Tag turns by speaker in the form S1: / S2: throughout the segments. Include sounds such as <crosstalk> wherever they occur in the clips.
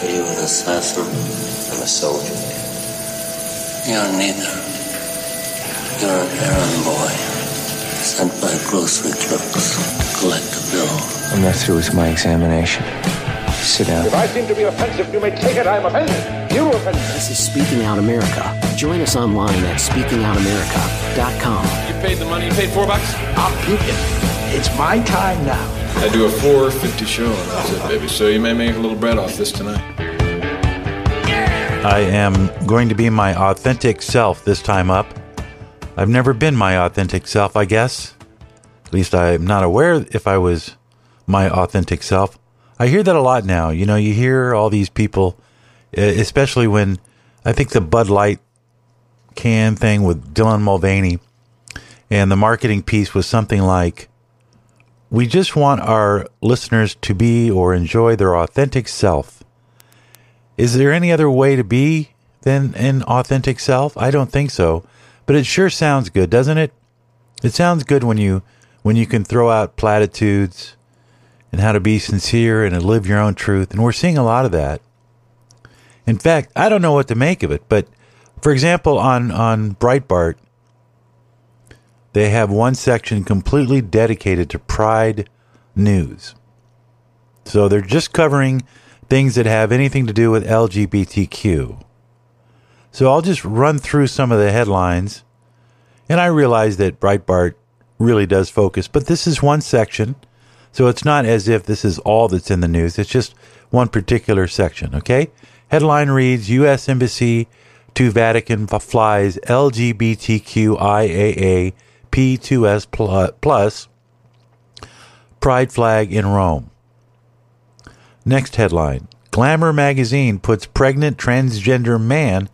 S1: Are you an assassin?
S2: I'm a soldier.
S1: You're neither. You're an errand boy sent by grocery clerks to collect a bill.
S2: I'm not through with my examination. Sit down.
S3: If I seem to be offensive, you may take it I'm offended. You offended.
S4: This is Speaking Out America. Join us online at speakingoutamerica.com.
S5: You paid the money. You paid four bucks.
S3: I'm puking. It's my time now.
S5: I do a four fifty show, and that's it, baby. So you may make a little bread off this tonight.
S6: I am going to be my authentic self this time up. I've never been my authentic self, I guess. At least I'm not aware if I was my authentic self. I hear that a lot now. You know, you hear all these people, especially when I think the Bud Light can thing with Dylan Mulvaney and the marketing piece was something like, we just want our listeners to be or enjoy their authentic self. Is there any other way to be than an authentic self? I don't think so, but it sure sounds good, doesn't it? It sounds good when you when you can throw out platitudes and how to be sincere and live your own truth, and we're seeing a lot of that. In fact, I don't know what to make of it, but for example, on on Breitbart, they have one section completely dedicated to Pride news. So they're just covering things that have anything to do with LGBTQ. So I'll just run through some of the headlines. And I realize that Breitbart really does focus, but this is one section. So it's not as if this is all that's in the news. It's just one particular section, okay? Headline reads U.S. Embassy to Vatican flies LGBTQIAA P2S pl- plus Pride flag in Rome. Next headline Glamour magazine puts pregnant transgender man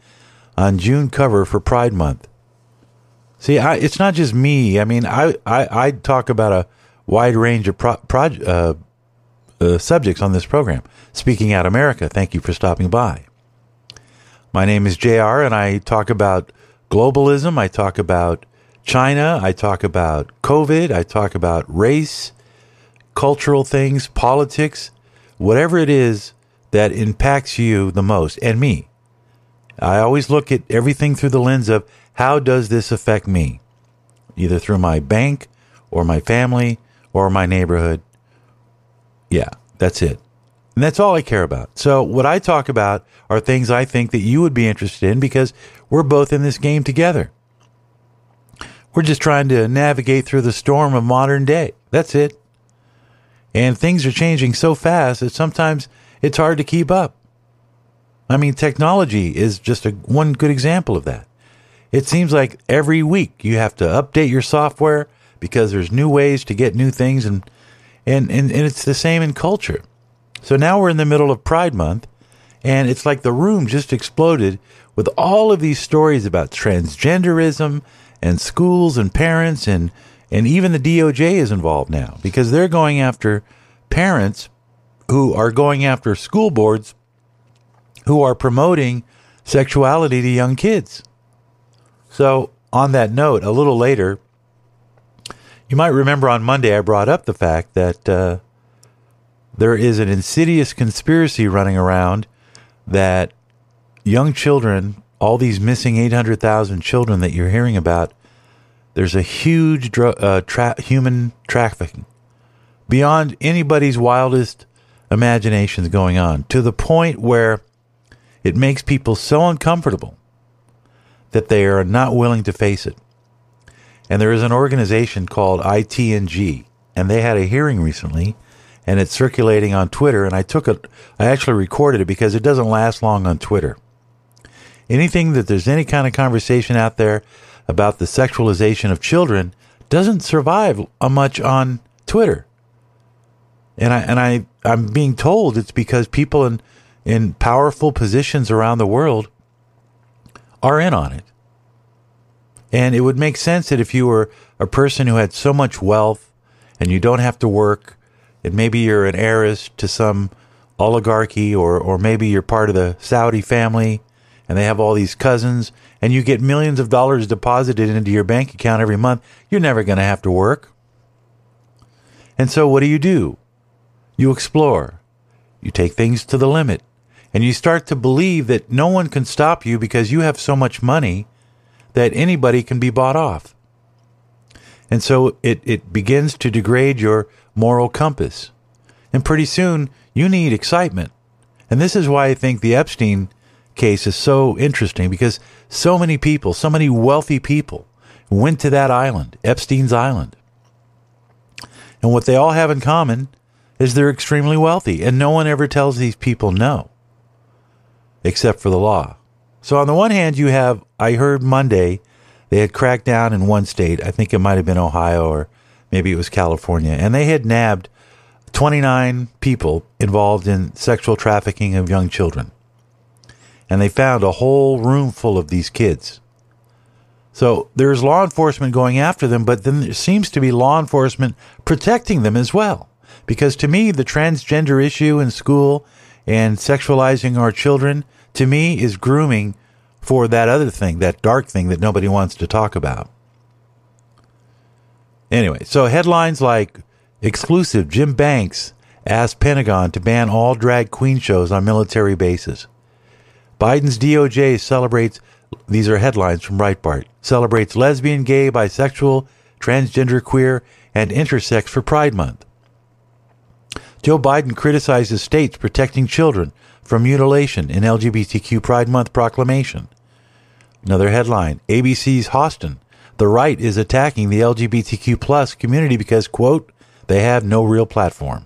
S6: on June cover for Pride Month. See, I, it's not just me. I mean, I, I, I talk about a wide range of pro, uh, uh, subjects on this program. Speaking Out America, thank you for stopping by. My name is JR, and I talk about globalism. I talk about China. I talk about COVID. I talk about race, cultural things, politics, whatever it is that impacts you the most and me. I always look at everything through the lens of how does this affect me? Either through my bank or my family or my neighborhood. Yeah, that's it. And that's all I care about. So, what I talk about are things I think that you would be interested in because we're both in this game together. We're just trying to navigate through the storm of modern day. That's it. And things are changing so fast that sometimes it's hard to keep up. I mean, technology is just a one good example of that. It seems like every week you have to update your software because there's new ways to get new things and and, and, and it's the same in culture. So now we're in the middle of Pride Month and it's like the room just exploded with all of these stories about transgenderism and schools and parents and and even the DOJ is involved now because they're going after parents who are going after school boards who are promoting sexuality to young kids. So, on that note, a little later, you might remember on Monday I brought up the fact that uh, there is an insidious conspiracy running around that young children, all these missing 800,000 children that you're hearing about, there's a huge dr- uh, tra- human trafficking beyond anybody's wildest imaginations going on to the point where it makes people so uncomfortable that they are not willing to face it. And there is an organization called ITNG, and they had a hearing recently, and it's circulating on Twitter. And I took it, I actually recorded it because it doesn't last long on Twitter. Anything that there's any kind of conversation out there about the sexualization of children doesn't survive much on Twitter. And I and I I'm being told it's because people in in powerful positions around the world are in on it. And it would make sense that if you were a person who had so much wealth and you don't have to work, and maybe you're an heiress to some oligarchy, or, or maybe you're part of the Saudi family and they have all these cousins, and you get millions of dollars deposited into your bank account every month, you're never going to have to work. And so, what do you do? You explore, you take things to the limit, And you start to believe that no one can stop you because you have so much money that anybody can be bought off. And so it, it begins to degrade your moral compass. And pretty soon you need excitement. And this is why I think the Epstein case is so interesting because so many people, so many wealthy people went to that island, Epstein's Island. And what they all have in common is they're extremely wealthy, and no one ever tells these people no, except for the law. So, on the one hand, you have, I heard Monday, they had cracked down in one state. I think it might have been Ohio or maybe it was California, and they had nabbed 29 people involved in sexual trafficking of young children. And they found a whole room full of these kids. So there's law enforcement going after them, but then there seems to be law enforcement protecting them as well. Because to me, the transgender issue in school and sexualizing our children, to me, is grooming for that other thing, that dark thing that nobody wants to talk about. Anyway, so headlines like exclusive Jim Banks asked Pentagon to ban all drag queen shows on military bases. Biden's DOJ celebrates these are headlines from Breitbart. Celebrates lesbian, gay, bisexual, transgender, queer, and intersex for Pride Month. Joe Biden criticizes states protecting children from mutilation in LGBTQ Pride Month proclamation. Another headline ABC's Hostin. The right is attacking the LGBTQ plus community because, quote, they have no real platform.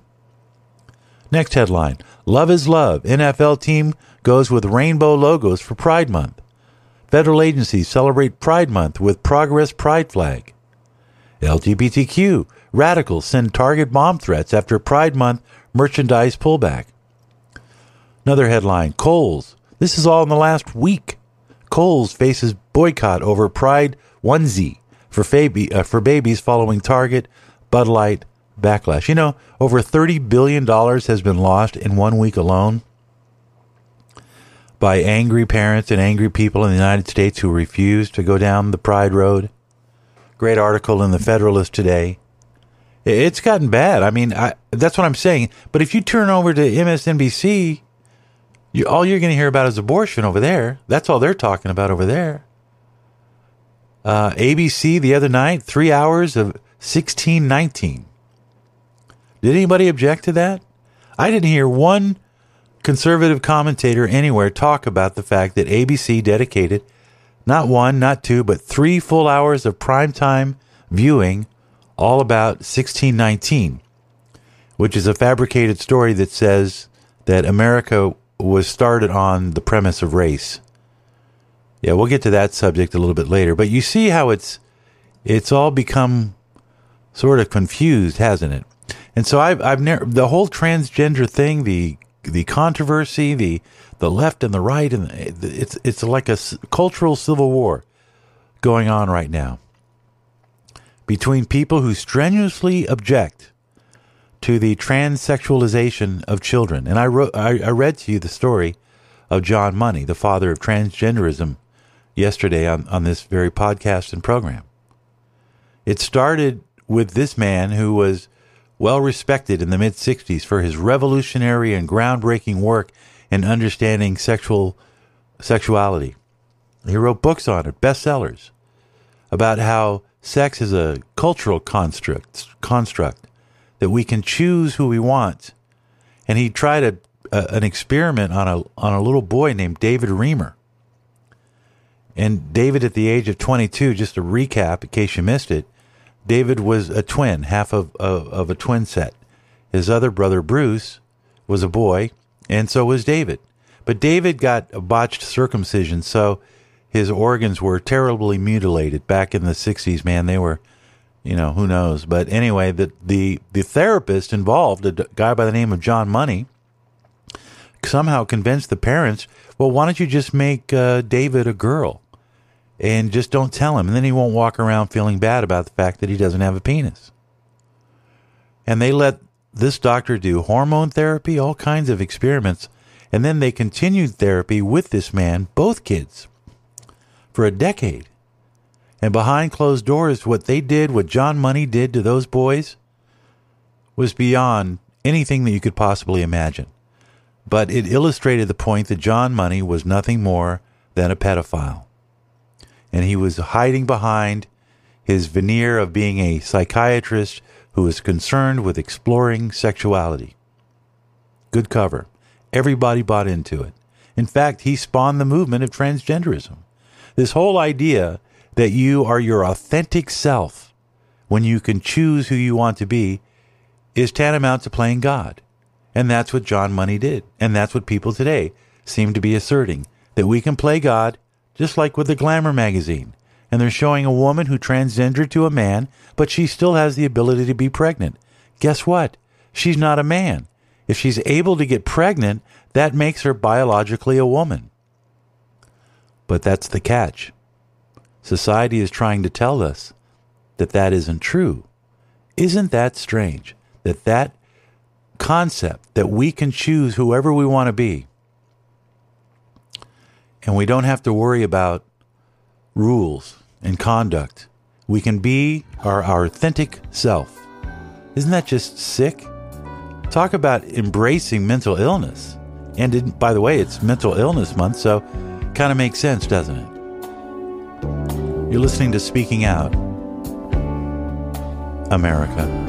S6: Next headline Love is Love. NFL team goes with rainbow logos for Pride Month. Federal agencies celebrate Pride Month with Progress Pride Flag. LGBTQ radicals send target bomb threats after Pride Month merchandise pullback. Another headline Kohl's. This is all in the last week. Kohl's faces boycott over Pride onesie for, baby, uh, for babies following Target, Bud Light backlash. You know, over $30 billion has been lost in one week alone by angry parents and angry people in the United States who refuse to go down the Pride Road. Great article in the Federalist today. It's gotten bad. I mean, I, that's what I'm saying. But if you turn over to MSNBC, you, all you're going to hear about is abortion over there. That's all they're talking about over there. Uh, ABC the other night, three hours of 1619. Did anybody object to that? I didn't hear one conservative commentator anywhere talk about the fact that ABC dedicated not one, not two, but three full hours of primetime viewing all about 1619, which is a fabricated story that says that America was started on the premise of race. Yeah, we'll get to that subject a little bit later, but you see how it's it's all become sort of confused, hasn't it? And so I've I've never the whole transgender thing, the the controversy, the the left and the right, and it's it's like a cultural civil war going on right now between people who strenuously object to the transsexualization of children. And I wrote, I, I read to you the story of John Money, the father of transgenderism, yesterday on, on this very podcast and program. It started with this man who was well respected in the mid 60s for his revolutionary and groundbreaking work in understanding sexual sexuality. He wrote books on it, bestsellers, about how sex is a cultural construct construct that we can choose who we want. And he tried a, a, an experiment on a on a little boy named David Reimer. And David, at the age of 22, just to recap in case you missed it, David was a twin, half of, of, of a twin set. His other brother, Bruce, was a boy, and so was David. But David got a botched circumcision, so his organs were terribly mutilated back in the 60s, man. They were, you know, who knows. But anyway, the, the, the therapist involved, a guy by the name of John Money, somehow convinced the parents, well, why don't you just make uh, David a girl? And just don't tell him. And then he won't walk around feeling bad about the fact that he doesn't have a penis. And they let this doctor do hormone therapy, all kinds of experiments. And then they continued therapy with this man, both kids, for a decade. And behind closed doors, what they did, what John Money did to those boys, was beyond anything that you could possibly imagine. but it illustrated the point that John Money was nothing more than a pedophile. And he was hiding behind his veneer of being a psychiatrist who was concerned with exploring sexuality. Good cover. Everybody bought into it. In fact, he spawned the movement of transgenderism. This whole idea that you are your authentic self when you can choose who you want to be is tantamount to playing God. And that's what John Money did. And that's what people today seem to be asserting that we can play God just like with the Glamour magazine. And they're showing a woman who transgendered to a man, but she still has the ability to be pregnant. Guess what? She's not a man. If she's able to get pregnant, that makes her biologically a woman. But that's the catch. Society is trying to tell us that that isn't true. Isn't that strange? That that concept that we can choose whoever we want to be and we don't have to worry about rules and conduct. We can be our, our authentic self. Isn't that just sick? Talk about embracing mental illness. And it, by the way, it's mental illness month, so kind of makes sense, doesn't it? You're listening to Speaking Out America.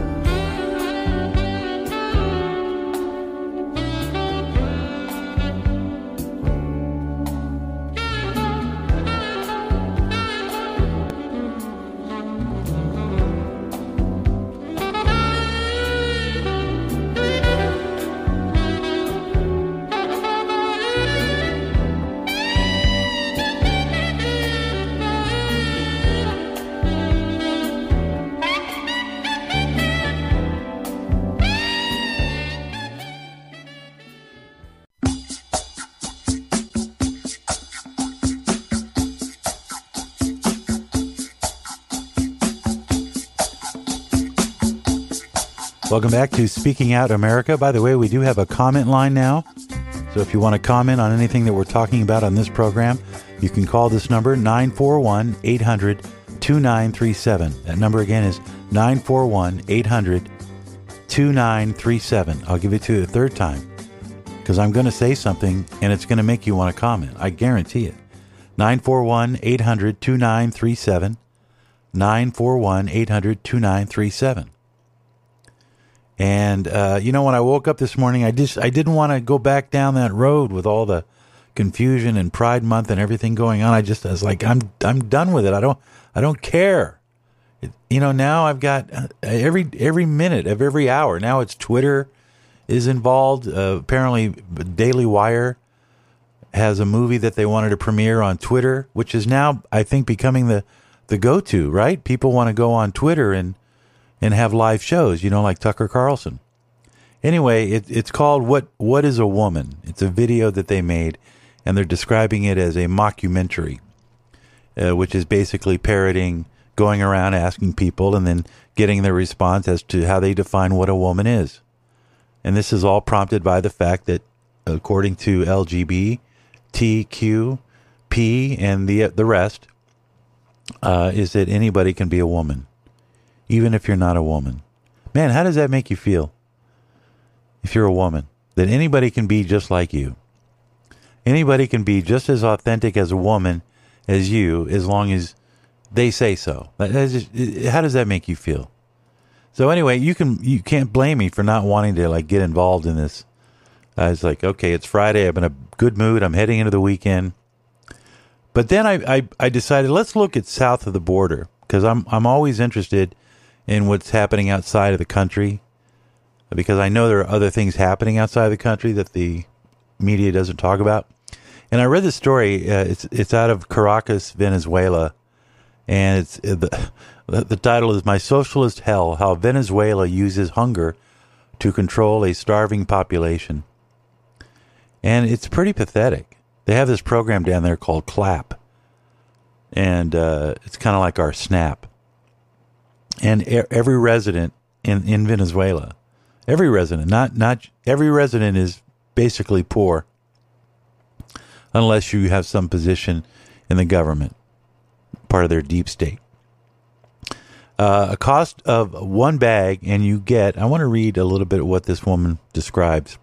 S6: Welcome back to Speaking Out America. By the way, we do have a comment line now. So if you want to comment on anything that we're talking about on this program, you can call this number 941 800 2937. That number again is 941 800 2937. I'll give it to you a third time because I'm going to say something and it's going to make you want to comment. I guarantee it. 941 800 2937. 941 800 2937. And uh, you know, when I woke up this morning, I just I didn't want to go back down that road with all the confusion and Pride Month and everything going on. I just I was like, I'm I'm done with it. I don't I don't care. It, you know, now I've got uh, every every minute of every hour. Now it's Twitter is involved. Uh, apparently, Daily Wire has a movie that they wanted to premiere on Twitter, which is now I think becoming the the go to. Right? People want to go on Twitter and and have live shows, you know, like Tucker Carlson. Anyway, it, it's called "What What Is a Woman." It's a video that they made, and they're describing it as a mockumentary, uh, which is basically parroting, going around asking people, and then getting their response as to how they define what a woman is. And this is all prompted by the fact that, according to LGBTQ, P, and the the rest, uh, is that anybody can be a woman even if you're not a woman. Man, how does that make you feel? If you're a woman, that anybody can be just like you. Anybody can be just as authentic as a woman as you, as long as they say so. How does that make you feel? So anyway, you can you can't blame me for not wanting to like get involved in this. I was like, okay, it's Friday. I'm in a good mood. I'm heading into the weekend. But then I, I, I decided let's look at south of the border because I'm I'm always interested in what's happening outside of the country because I know there are other things happening outside of the country that the media doesn't talk about. And I read this story. Uh, it's it's out of Caracas, Venezuela, and it's uh, the <laughs> the title is "My Socialist Hell: How Venezuela Uses Hunger to Control a Starving Population." And it's pretty pathetic. They have this program down there called CLAP, and uh, it's kind of like our SNAP and every resident in, in Venezuela, every resident, not not every resident is basically poor, unless you have some position in the government, part of their deep state. Uh, a cost of one bag, and you get. I want to read a little bit of what this woman describes.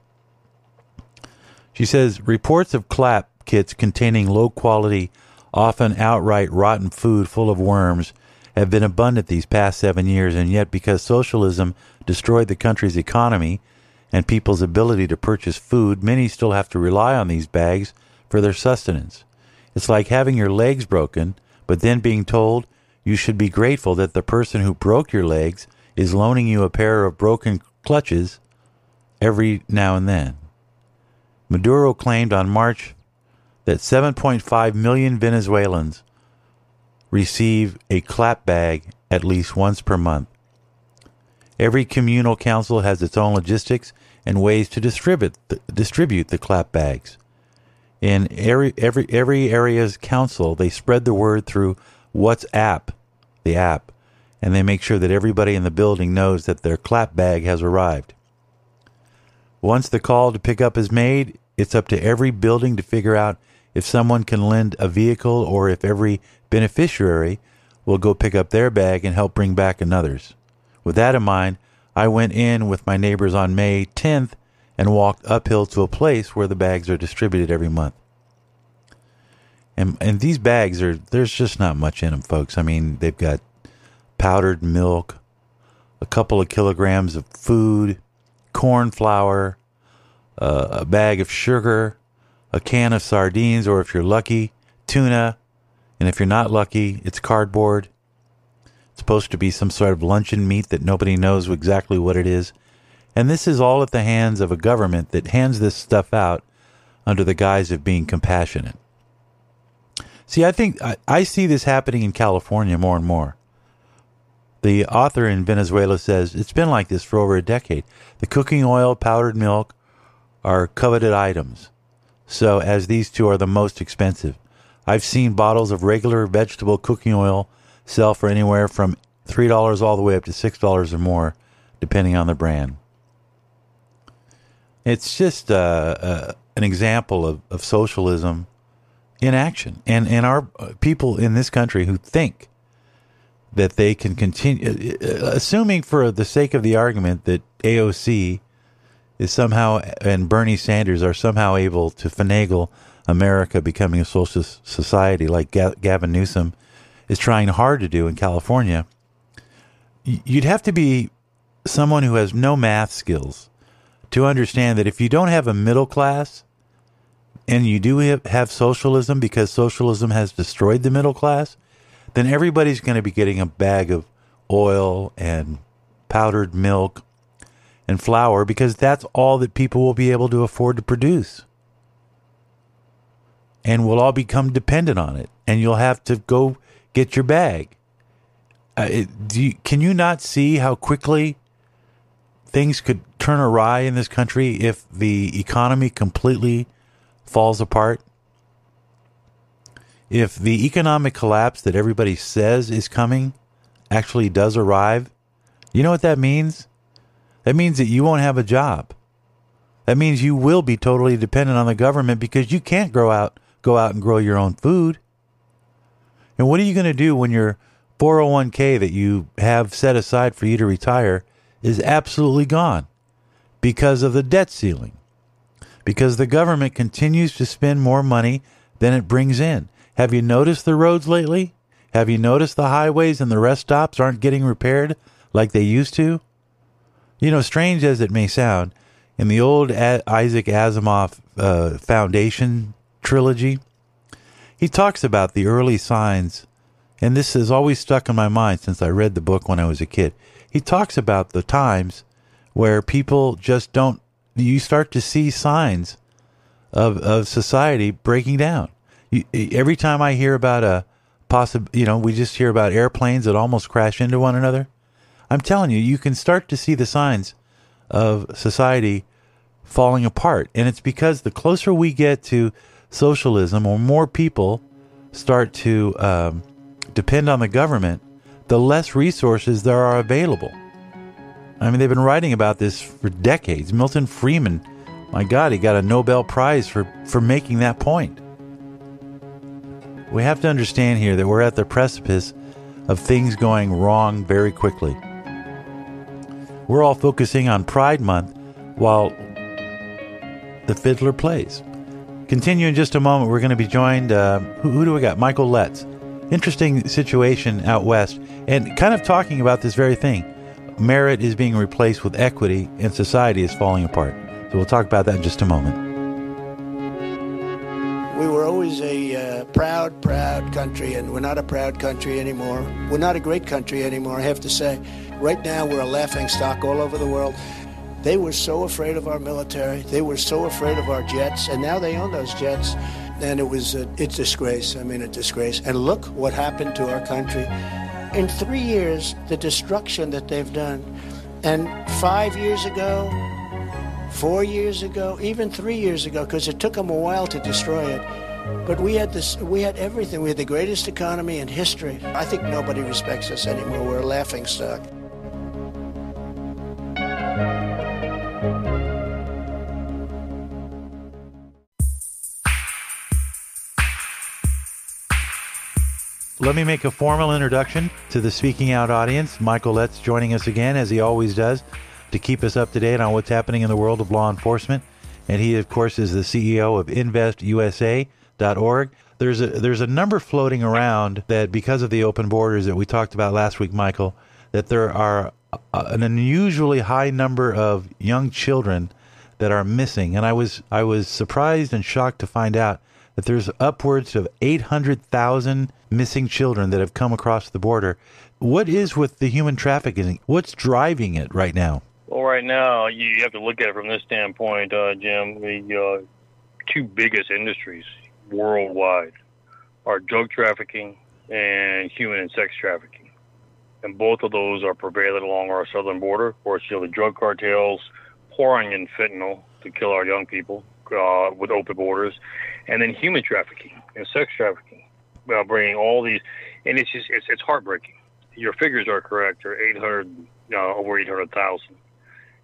S6: She says reports of clap kits containing low quality, often outright rotten food full of worms have been abundant these past seven years, and yet because socialism destroyed the country's economy and people's ability to purchase food, many still have to rely on these bags for their sustenance. It's like having your legs broken, but then being told you should be grateful that the person who broke your legs is loaning you a pair of broken clutches every now and then. Maduro claimed on March that 7.5 million Venezuelans receive a clap bag at least once per month. Every communal council has its own logistics and ways to distribute the, distribute the clap bags. In every, every every area's council, they spread the word through WhatsApp, the app, and they make sure that everybody in the building knows that their clap bag has arrived. Once the call to pick up is made, it's up to every building to figure out if someone can lend a vehicle or if every beneficiary will go pick up their bag and help bring back another's. With that in mind, I went in with my neighbors on May 10th and walked uphill to a place where the bags are distributed every month. And and these bags are there's just not much in them, folks. I mean, they've got powdered milk, a couple of kilograms of food, corn flour, uh, a bag of sugar, a can of sardines, or if you're lucky, tuna, and if you're not lucky, it's cardboard. It's supposed to be some sort of luncheon meat that nobody knows exactly what it is. And this is all at the hands of a government that hands this stuff out under the guise of being compassionate. See, I think I, I see this happening in California more and more. The author in Venezuela says it's been like this for over a decade. The cooking oil, powdered milk are coveted items. So, as these two are the most expensive, I've seen bottles of regular vegetable cooking oil sell for anywhere from $3 all the way up to $6 or more, depending on the brand. It's just uh, uh, an example of, of socialism in action. And, and our uh, people in this country who think that they can continue, uh, uh, assuming for the sake of the argument that AOC is somehow and Bernie Sanders are somehow able to finagle America becoming a socialist society like Gavin Newsom is trying hard to do in California, you'd have to be someone who has no math skills to understand that if you don't have a middle class and you do have socialism because socialism has destroyed the middle class, then everybody's going to be getting a bag of oil and powdered milk and flour because that's all that people will be able to afford to produce and we'll all become dependent on it. And you'll have to go get your bag. Uh, it, you, can you not see how quickly things could turn awry in this country if the economy completely falls apart? If the economic collapse that everybody says is coming actually does arrive, you know what that means? That means that you won't have a job. That means you will be totally dependent on the government because you can't grow out go out and grow your own food. And what are you going to do when your 401k that you have set aside for you to retire is absolutely gone because of the debt ceiling? Because the government continues to spend more money than it brings in. Have you noticed the roads lately? Have you noticed the highways and the rest stops aren't getting repaired like they used to? You know, strange as it may sound, in the old Isaac Asimov uh, Foundation trilogy, he talks about the early signs, and this has always stuck in my mind since I read the book when I was a kid. He talks about the times where people just don't, you start to see signs of, of society breaking down. You, every time I hear about a possible, you know, we just hear about airplanes that almost crash into one another. I'm telling you, you can start to see the signs of society falling apart. And it's because the closer we get to socialism or more people start to um, depend on the government, the less resources there are available. I mean, they've been writing about this for decades. Milton Friedman, my God, he got a Nobel Prize for, for making that point. We have to understand here that we're at the precipice of things going wrong very quickly. We're all focusing on Pride Month while the fiddler plays. Continue in just a moment. We're going to be joined. Uh, who, who do we got? Michael Letts. Interesting situation out west, and kind of talking about this very thing. Merit is being replaced with equity, and society is falling apart. So we'll talk about that in just a moment.
S7: We were always a uh, proud, proud country, and we're not a proud country anymore. We're not a great country anymore, I have to say. Right now, we're a laughing stock all over the world. They were so afraid of our military. They were so afraid of our jets, and now they own those jets. And it was a, a disgrace. I mean, a disgrace. And look what happened to our country. In three years, the destruction that they've done. And five years ago, four years ago, even three years ago, because it took them a while to destroy it. But we had this, we had everything. We had the greatest economy in history. I think nobody respects us anymore. We're a laughing stock.
S6: Let me make a formal introduction to the Speaking Out audience. Michael Letts joining us again, as he always does, to keep us up to date on what's happening in the world of law enforcement. And he, of course, is the CEO of InvestUSA.org. There's a there's a number floating around that because of the open borders that we talked about last week, Michael, that there are an unusually high number of young children that are missing. And I was I was surprised and shocked to find out that there's upwards of 800,000 missing children that have come across the border. What is with the human trafficking? What's driving it right now?
S8: Well, right now, you have to look at it from this standpoint, uh, Jim. The uh, two biggest industries worldwide are drug trafficking and human and sex trafficking. And both of those are prevailing along our southern border. Of course, you know, the drug cartels pouring in fentanyl to kill our young people uh, with open borders, and then human trafficking and sex trafficking, uh, bringing all these, and it's just it's, it's heartbreaking. Your figures are correct. There are 800, uh, over 800,000,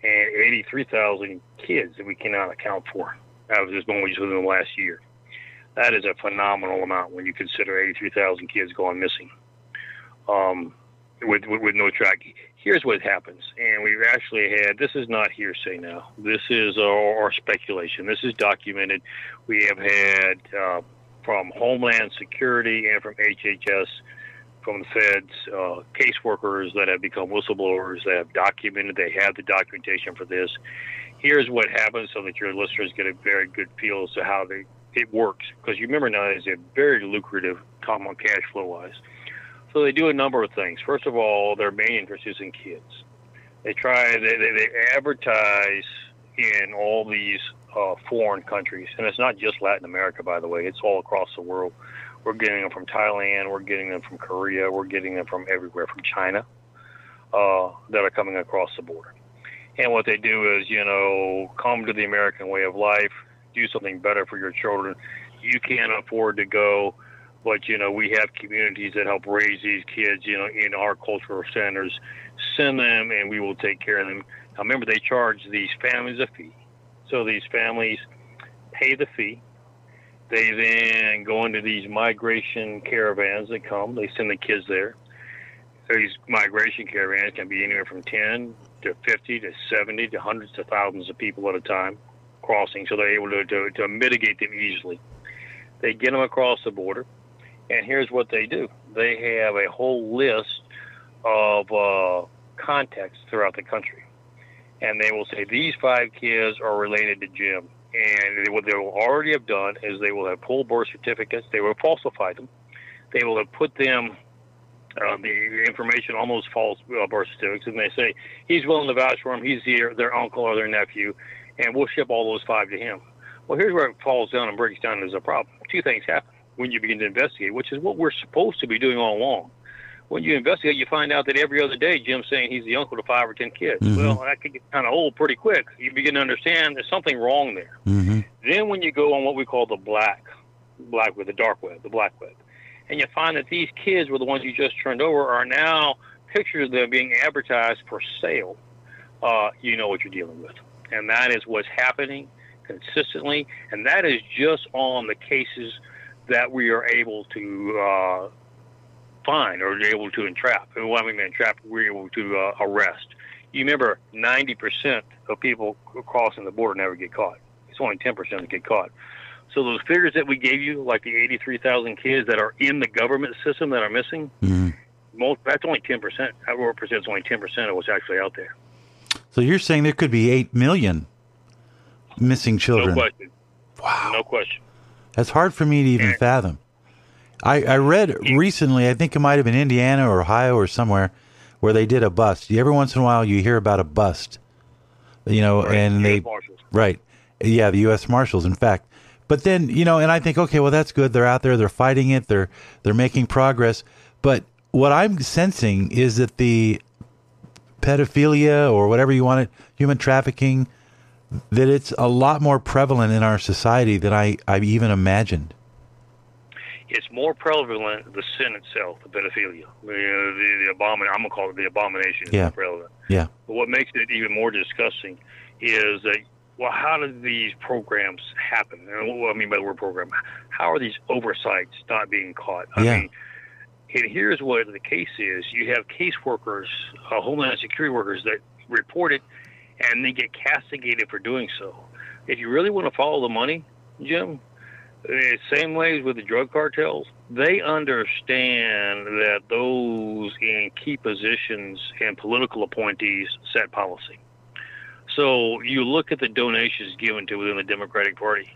S8: and 83,000 kids that we cannot account for out of this just within the last year. That is a phenomenal amount when you consider 83,000 kids going missing. Um, with, with, with no track. Here's what happens, and we've actually had this is not hearsay now. This is our speculation. This is documented. We have had uh, from Homeland Security and from HHS, from the feds, uh, caseworkers that have become whistleblowers that have documented. They have the documentation for this. Here's what happens, so that your listeners get a very good feel as to how they it works. Because you remember now, it's a very lucrative, common cash flow wise so they do a number of things. First of all, their main interest is in kids. They try, they, they, they advertise in all these uh, foreign countries, and it's not just Latin America, by the way. It's all across the world. We're getting them from Thailand. We're getting them from Korea. We're getting them from everywhere, from China, uh, that are coming across the border. And what they do is, you know, come to the American way of life, do something better for your children. You can't afford to go but you know we have communities that help raise these kids you know in our cultural centers send them and we will take care of them now remember they charge these families a fee so these families pay the fee they then go into these migration caravans that come they send the kids there these migration caravans can be anywhere from 10 to 50 to 70 to hundreds of thousands of people at a time crossing so they're able to, to, to mitigate them easily they get them across the border and here's what they do they have a whole list of uh, contacts throughout the country. And they will say, these five kids are related to Jim. And what they will already have done is they will have pulled birth certificates, they will falsify them, they will have put them uh, the information on those false uh, birth certificates, and they say he's willing to vouch for him, he's their, their uncle or their nephew, and we'll ship all those five to him. Well, here's where it falls down and breaks down as a problem. Two things happen when you begin to investigate, which is what we're supposed to be doing all along. When you investigate, you find out that every other day Jim's saying he's the uncle to five or ten kids. Mm-hmm. Well, that could get kind of old pretty quick. You begin to understand there's something wrong there.
S6: Mm-hmm.
S8: Then when you go on what we call the black, black web, the dark web, the black web, and you find that these kids were the ones you just turned over are now pictures of them being advertised for sale. Uh, you know what you're dealing with, and that is what's happening consistently, and that is just on the cases that we are able to uh, find or able to entrap. And when we entrap, we're able to uh, arrest. You remember, 90% of people crossing the border never get caught. It's only 10% that get caught. So those figures that we gave you, like the 83,000 kids that are in the government system that are missing,
S6: Mm-hmm.
S8: most that's only 10%. That represents only 10% of what's actually out there.
S6: So you're saying there could be eight million missing
S8: No
S6: children?
S8: question. Wow. No question.
S6: That's hard for me to even fathom. I, I read recently, I think it might have been Indiana or Ohio or somewhere, where they did a bust. Every once in a while, you hear about a bust, you know, and they
S8: Marshals.
S6: right, yeah, the U.S. Marshals, in fact. But then you know, and I think, okay, well, that's good. They're out there, they're fighting it, they're they're making progress. But what I'm sensing is that the pedophilia or whatever you want it, human trafficking, that it's a lot more prevalent in our society than I I even imagined.
S8: It's more prevalent the sin itself, the pedophilia, the the, the abomin. I'm gonna call it the abomination. is
S6: Yeah.
S8: prevalent.
S6: Yeah.
S8: But what makes it even more disgusting is that, well, how do these programs happen? And what I mean by the word program, how are these oversights not being caught? I
S6: Yeah.
S8: mean, and here's what the case is: you have caseworkers, uh, Homeland Security workers that report it, and they get castigated for doing so. If you really want to follow the money, Jim, same ways with the drug cartels, they understand that those in key positions and political appointees set policy. So you look at the donations given to within the Democratic Party,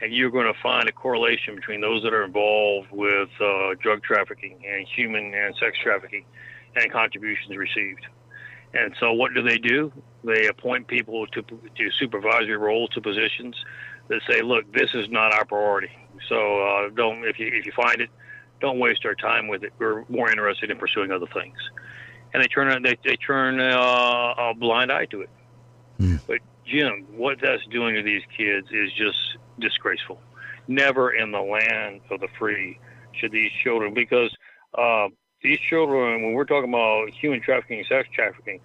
S8: and you're going to find a correlation between those that are involved with uh, drug trafficking and human and sex trafficking and contributions received. And so what do they do? They appoint people to, to supervisory roles to positions that say, look, this is not our priority. So uh, don't if you if you find it, don't waste our time with it. We're more interested in pursuing other things. And they turn they they turn uh, a blind eye to it. But Jim, what that's doing to these kids is just disgraceful. Never in the land of the free should these children, because uh, these children, when we're talking about human trafficking sex trafficking,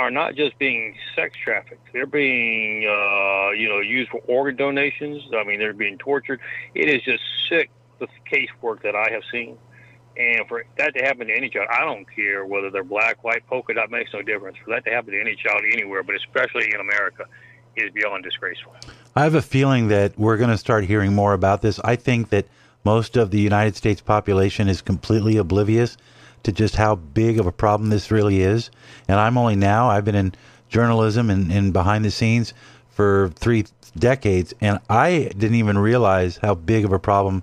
S8: are not just being sex trafficked. They're being, uh, you know, used for organ donations. I mean, they're being tortured. It is just sick, the casework that I have seen. And for that to happen to any child, I don't care whether they're black, white, polka dot, makes no difference. For that to happen to any child anywhere, but especially in America, is beyond disgraceful.
S6: I have a feeling that we're going to start hearing more about this. I think that most of the United States population is completely oblivious to just how big of a problem this really is. And I'm only now, I've been in journalism and, and behind the scenes for three decades, and I didn't even realize how big of a problem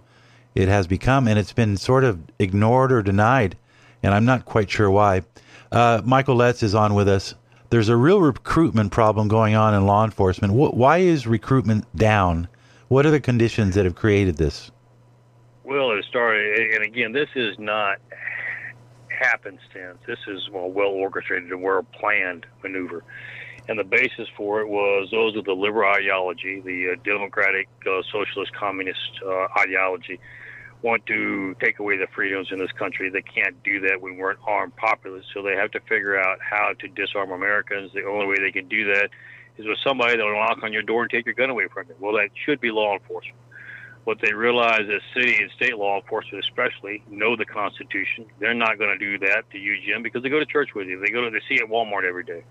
S6: it has become. And it's been sort of ignored or denied, and I'm not quite sure why. Uh, Michael Letts is on with us. There's a real recruitment problem going on in law enforcement. Wh- why is recruitment down? What are the conditions that have created this?
S8: Well, it started, and again, this is not happenstance. This is a well orchestrated and well planned maneuver. And the basis for it was those of the liberal ideology, the uh, democratic, uh, socialist, communist uh, ideology, want to take away the freedoms in this country. They can't do that when we're an armed populace, so they have to figure out how to disarm Americans. The only way they can do that is with somebody that will knock on your door and take your gun away from you. Well, that should be law enforcement. What they realize is city and state law enforcement, especially, know the Constitution. They're not going to do that to you, Jim, because they go to church with you. They go to they see at Walmart every day.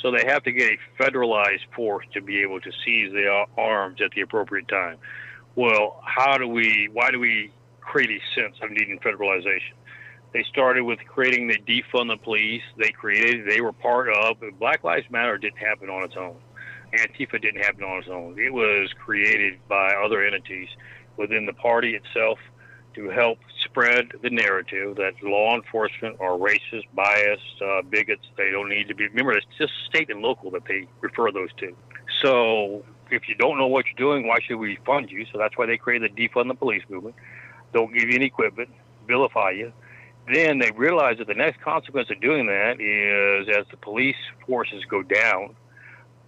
S8: So they have to get a federalized force to be able to seize the arms at the appropriate time. Well, how do we? Why do we create a sense of needing federalization? They started with creating the defund the police. They created. They were part of. Black Lives Matter didn't happen on its own. Antifa didn't happen on its own. It was created by other entities within the party itself to help spread the narrative that law enforcement are racist, biased, uh, bigots. They don't need to be. Remember, it's just state and local that they refer those to. So if you don't know what you're doing, why should we fund you? So that's why they created the defund the police movement. Don't give you any equipment, vilify you. Then they realize that the next consequence of doing that is as the police forces go down,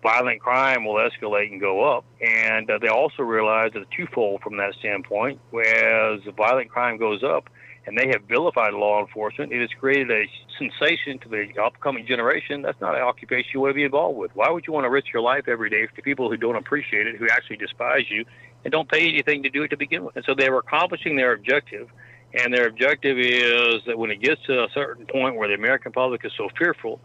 S8: violent crime will escalate and go up. And uh, they also realize that twofold from that standpoint, whereas violent crime goes up and they have vilified law enforcement, it has created a sensation to the upcoming generation. That's not an occupation you want to be involved with. Why would you want to risk your life every day to people who don't appreciate it, who actually despise you, and don't pay anything to do it to begin with? And so they were accomplishing their objective. And their objective is that when it gets to a certain point where the American public is so fearful,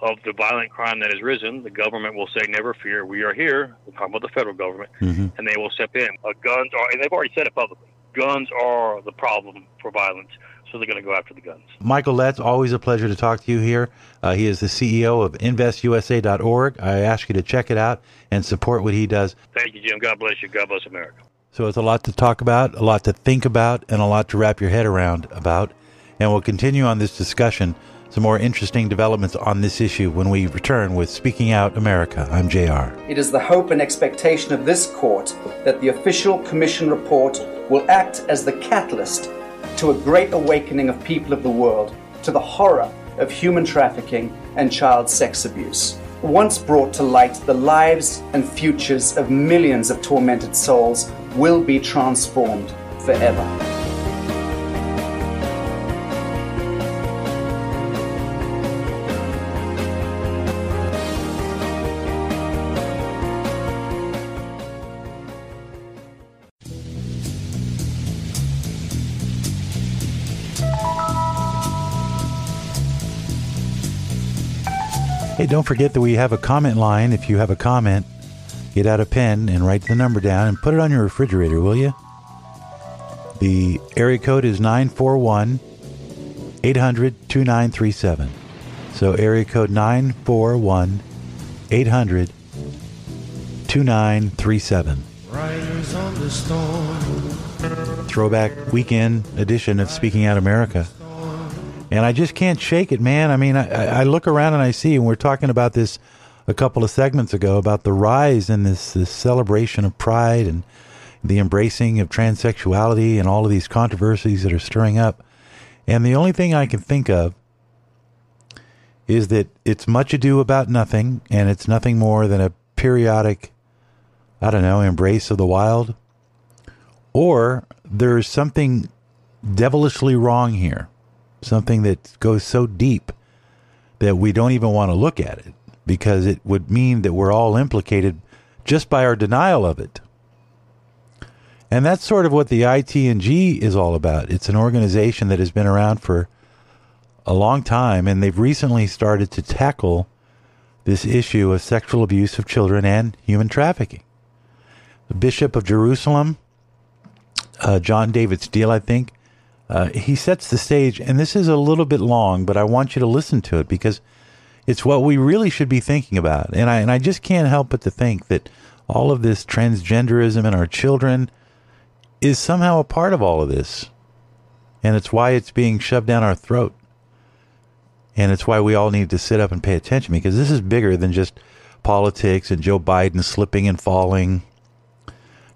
S8: of the violent crime that has risen, the government will say, "Never fear, we are here." We're talking about the federal government,
S6: Mhm.
S8: and they will step in. Uh, guns are, and they've already said it publicly. Guns are the problem for violence, so they're going to go after the guns.
S6: Michael Letts, always a pleasure to talk to you here. Uh, he is the CEO of InvestUSA.org. I ask you to check it out and support what he does.
S8: Thank you, Jim. God bless you. God bless America.
S6: So it's a lot to talk about, a lot to think about, and a lot to wrap your head around about. And we'll continue on this discussion, some more interesting developments on this issue when we return with Speaking Out America. I'm JR.
S9: It is the hope and expectation of this court that the official commission report will act as the catalyst to a great awakening of people of the world to the horror of human trafficking and child sex abuse. Once brought to light, the lives and futures of millions of tormented souls will be transformed forever.
S6: Hey, don't forget that we have a comment line. If you have a comment, get out a pen and write the number down and put it on your refrigerator, will you? The area code is 941 800 2937. So, area code 941 800 2937.
S10: Riders on the storm.
S6: Throwback weekend edition of Speaking Out America. And I just can't shake it, man. I mean, I, I look around and I see, and we're talking about this a couple of segments ago about the rise in this, this celebration of pride and the embracing of transsexuality and all of these controversies that are stirring up. And the only thing I can think of is that it's much ado about nothing, and it's nothing more than a periodic, I don't know, embrace of the wild. Or there's something devilishly wrong here something that goes so deep that we don't even want to look at it because it would mean that we're all implicated just by our denial of it. And that's sort of what the ITNJ is all about. It's an organization that has been around for a long time, and they've recently started to tackle this issue of sexual abuse of children and human trafficking. The Bishop of Jerusalem, uh, John David Steele, I think, uh, he sets the stage, and this is a little bit long, but I want you to listen to it because it's what we really should be thinking about. And I and I just can't help but to think that all of this transgenderism in our children is somehow a part of all of this, and it's why it's being shoved down our throat. And it's why we all need to sit up and pay attention because this is bigger than just politics and Joe Biden slipping and falling,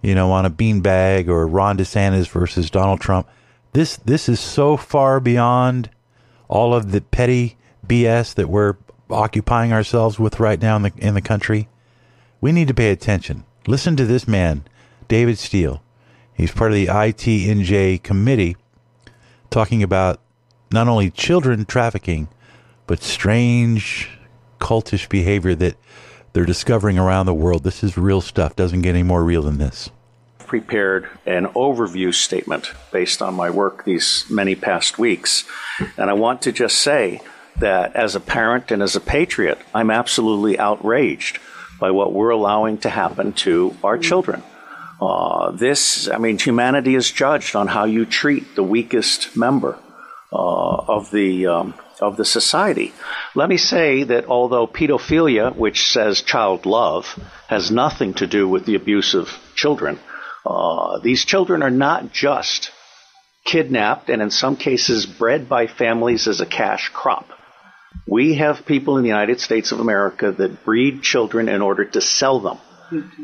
S6: you know, on a beanbag or Ron DeSantis versus Donald Trump this this is so far beyond all of the petty BS that we're occupying ourselves with right now in the in the country. We need to pay attention. Listen to this man, David Steele. He's part of the ITNJ committee talking about not only children trafficking, but strange cultish behavior that they're discovering around the world. This is real stuff. Doesn't get any more real than this
S11: prepared an overview statement based on my work these many past weeks. And I want to just say that as a parent and as a patriot, I'm absolutely outraged by what we're allowing to happen to our children. Uh, this, I mean, humanity is judged on how you treat the weakest member uh, of the um, of the society. Let me say that although pedophilia, which says child love, has nothing to do with the abuse of children, uh, these children are not just kidnapped and in some cases bred by families as a cash crop. We have people in the United States of America that breed children in order to sell them.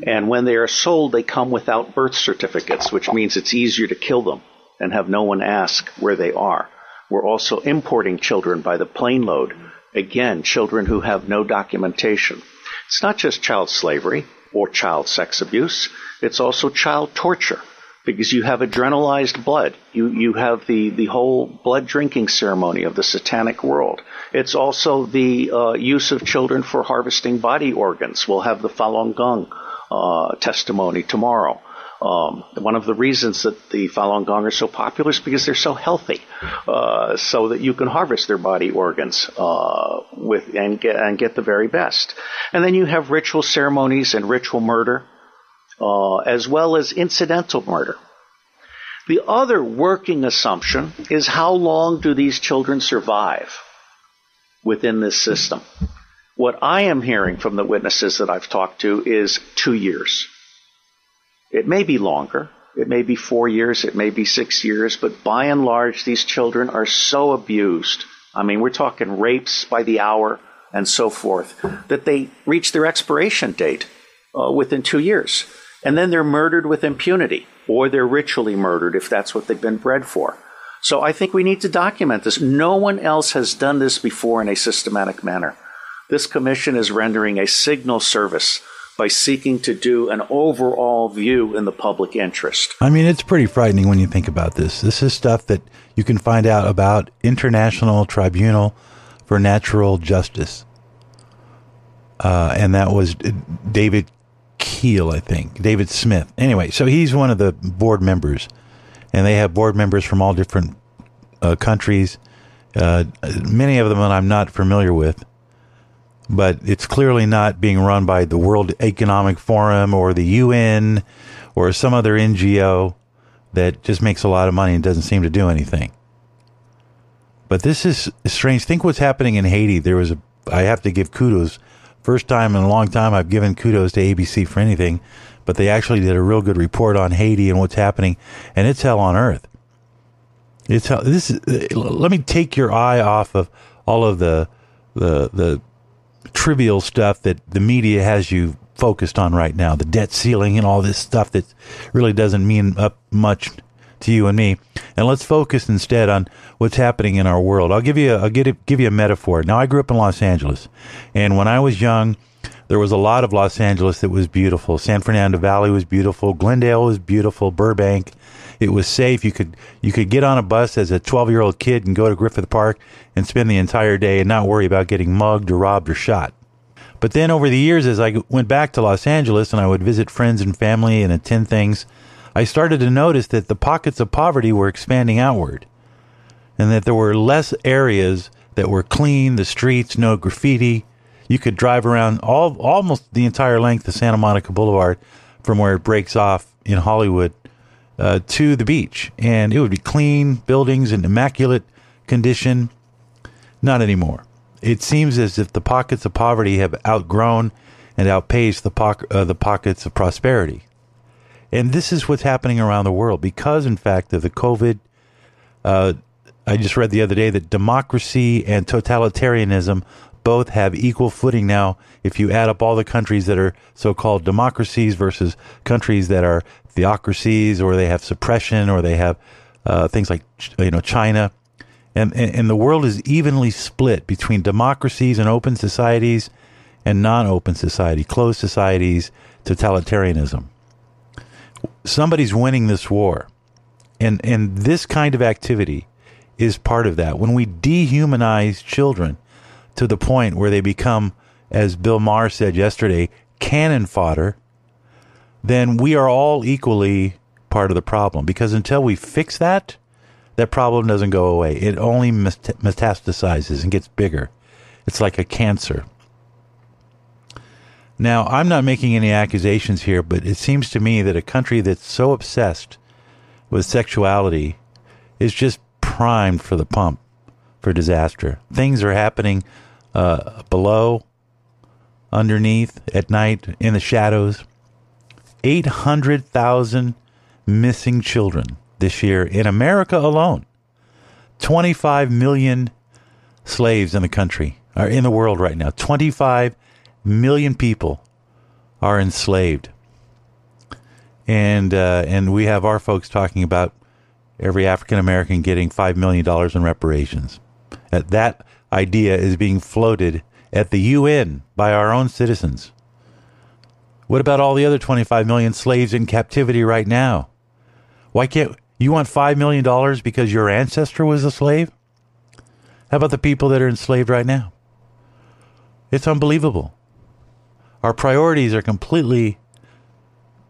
S11: And when they are sold, they come without birth certificates, which means it's easier to kill them and have no one ask where they are. We're also importing children by the plane load. Again, children who have no documentation. It's not just child slavery or child sex abuse. It's also child torture because you have adrenalized blood. You, you have the, the whole blood drinking ceremony of the satanic world. It's also the uh, use of children for harvesting body organs. We'll have the Falun Gong uh, testimony tomorrow. Um, one of the reasons that the Falun Gong are so popular is because they're so healthy, uh, so that you can harvest their body organs uh, with and get and get the very best. And then you have ritual ceremonies and ritual murder, uh, as well as incidental murder. The other working assumption is how long do these children survive within this system? What I am hearing from the witnesses that I've talked to is two years. It may be longer. It may be four years. It may be six years. But by and large, these children are so abused. I mean, we're talking rapes by the hour and so forth that they reach their expiration date uh, within two years. And then they're murdered with impunity, or they're ritually murdered if that's what they've been bred for. So I think we need to document this. No one else has done this before in a systematic manner. This commission is rendering a signal service by seeking to do an overall view in the public interest.
S6: I mean, it's pretty frightening when you think about this. This is stuff that you can find out about International Tribunal for Natural Justice. Uh, and that was David Keel, I think, David Smith. Anyway, so he's one of the board members, and they have board members from all different uh, countries. Uh, many of them that I'm not familiar with but it's clearly not being run by the World Economic Forum or the UN or some other NGO that just makes a lot of money and doesn't seem to do anything. But this is strange. Think what's happening in Haiti. There was a, I have to give kudos. First time in a long time I've given kudos to ABC for anything, but they actually did a real good report on Haiti and what's happening, and it's hell on earth. It's hell. This is, let me take your eye off of all of the the the trivial stuff that the media has you focused on right now, the debt ceiling and all this stuff that really doesn't mean up much to you and me. And let's focus instead on what's happening in our world. I'll give you a, I'll give you a metaphor. Now I grew up in Los Angeles, and when I was young, there was a lot of Los Angeles that was beautiful. San Fernando Valley was beautiful. Glendale was beautiful. Burbank, it was safe. You could you could get on a bus as a 12 year old kid and go to Griffith Park and spend the entire day and not worry about getting mugged or robbed or shot. But then over the years, as I went back to Los Angeles and I would visit friends and family and attend things, I started to notice that the pockets of poverty were expanding outward and that there were less areas that were clean, the streets, no graffiti. You could drive around all almost the entire length of Santa Monica Boulevard from where it breaks off in Hollywood uh, to the beach, and it would be clean buildings in immaculate condition. Not anymore. It seems as if the pockets of poverty have outgrown and outpaced the, po- uh, the pockets of prosperity. And this is what's happening around the world because, in fact, of the COVID. Uh, I just read the other day that democracy and totalitarianism both have equal footing. Now if you add up all the countries that are so-called democracies versus countries that are theocracies or they have suppression or they have uh, things like you know China and, and, and the world is evenly split between democracies and open societies and non-open society closed societies totalitarianism. Somebody's winning this war and and this kind of activity is part of that. When we dehumanize children to the point where they become, as Bill Maher said yesterday, cannon fodder, then we are all equally part of the problem. Because until we fix that, that problem doesn't go away. It only metastasizes and gets bigger. It's like a cancer. Now, I'm not making any accusations here, but it seems to me that a country that's so obsessed with sexuality is just primed for the pump for disaster. Things are happening uh, below, underneath, at night, in the shadows. 800,000 missing children this year in America alone. 25 million slaves in the country, are in the world right now. 25 million people are enslaved. And, uh, and we have our folks talking about every African American getting $5 million in reparations. At that idea is being floated at the UN by our own citizens. What about all the other 25 million slaves in captivity right now? Why can't you want $5 million because your ancestor was a slave? How about the people that are enslaved right now? It's unbelievable. Our priorities are completely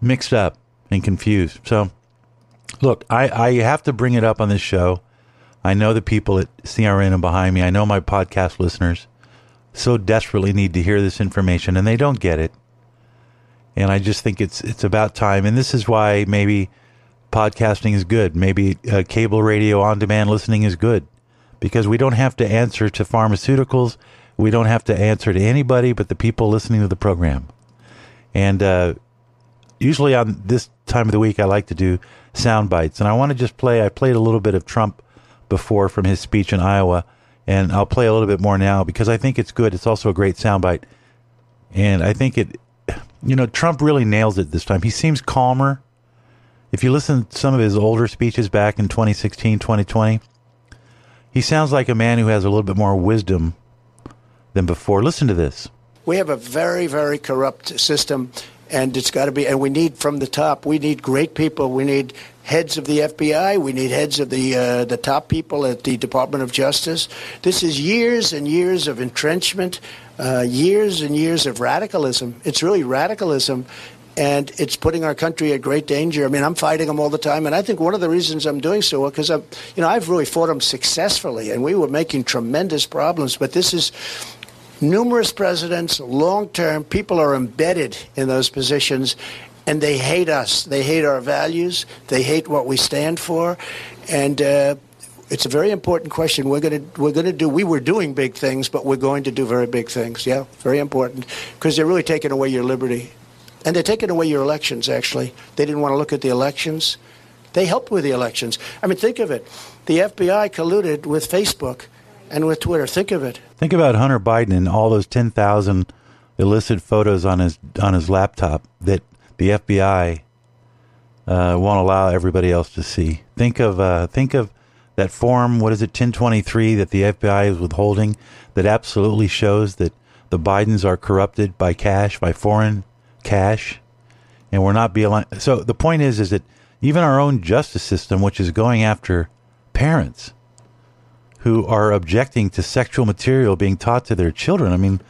S6: mixed up. and confused. So, look, I, I have to bring it up on this show. I know the people at CRN and behind me. I know my podcast listeners so desperately need to hear this information, and they don't get it. And I just think it's it's about time. And this is why maybe podcasting is good. Maybe uh, cable radio on demand listening is good because we don't have to answer to pharmaceuticals. We don't have to answer to anybody but the people listening to the program. And uh, usually on this time of the week, I like to do sound bites. And I want to just play, I played a little bit of Trump before from his speech in Iowa. And I'll play a little bit more now because I think it's good. It's also a great soundbite. And I think it, you know, Trump really nails it this time. He seems calmer. If you listen to some of his older speeches back in 2016, 2020, he sounds like a man who has a little bit more wisdom than before. Listen to this.
S7: We have a very, very corrupt system, and it's got to be. And we need from the top. We need great people. We need heads of the FBI. We need heads of the uh, the top people at the Department of Justice. This is years and years of entrenchment, uh, years and years of radicalism. It's really radicalism. And it's putting our country at great danger. I mean, I'm fighting them all the time, and I think one of the reasons I'm doing so because I'm, you know, I've really fought them successfully, and we were making tremendous problems. But this is numerous presidents, long term, people are embedded in those positions and they hate us. They hate our values. They hate what we stand for. And uh, it's a very important question. We're going to we're going to do. We were doing big things, but we're going to do very big things. Yeah, very important because they're really taking away your liberty, and they're taking away your elections. Actually, they didn't want to look at the elections. They helped with the elections. I mean, think of it. The FBI colluded with Facebook and with Twitter. Think of it.
S6: Think about Hunter Biden and all those 10,000 illicit photos on his on his laptop that the FBI uh, won't allow everybody else to see. Think of uh, think of that form. What is it? 1023 that the FBI is withholding that absolutely shows that the Bidens are corrupted by cash, by foreign cash, and we're not being. So the point is, is that even our own justice system, which is going after parents who are objecting to sexual material being taught to their children. I mean,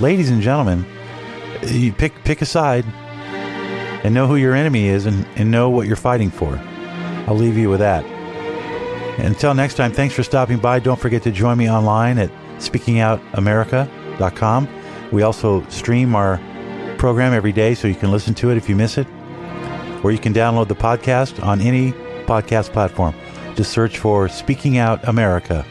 S6: ladies and gentlemen, you pick pick a side and know who your enemy is and, and know what you're fighting for. I'll leave you with that. Until next time, thanks for stopping by. Don't forget to join me online at speakingoutamerica.com. We also stream our program every day so you can listen to it if you miss it. Or you can download the podcast on any podcast platform. Just search for Speaking Out America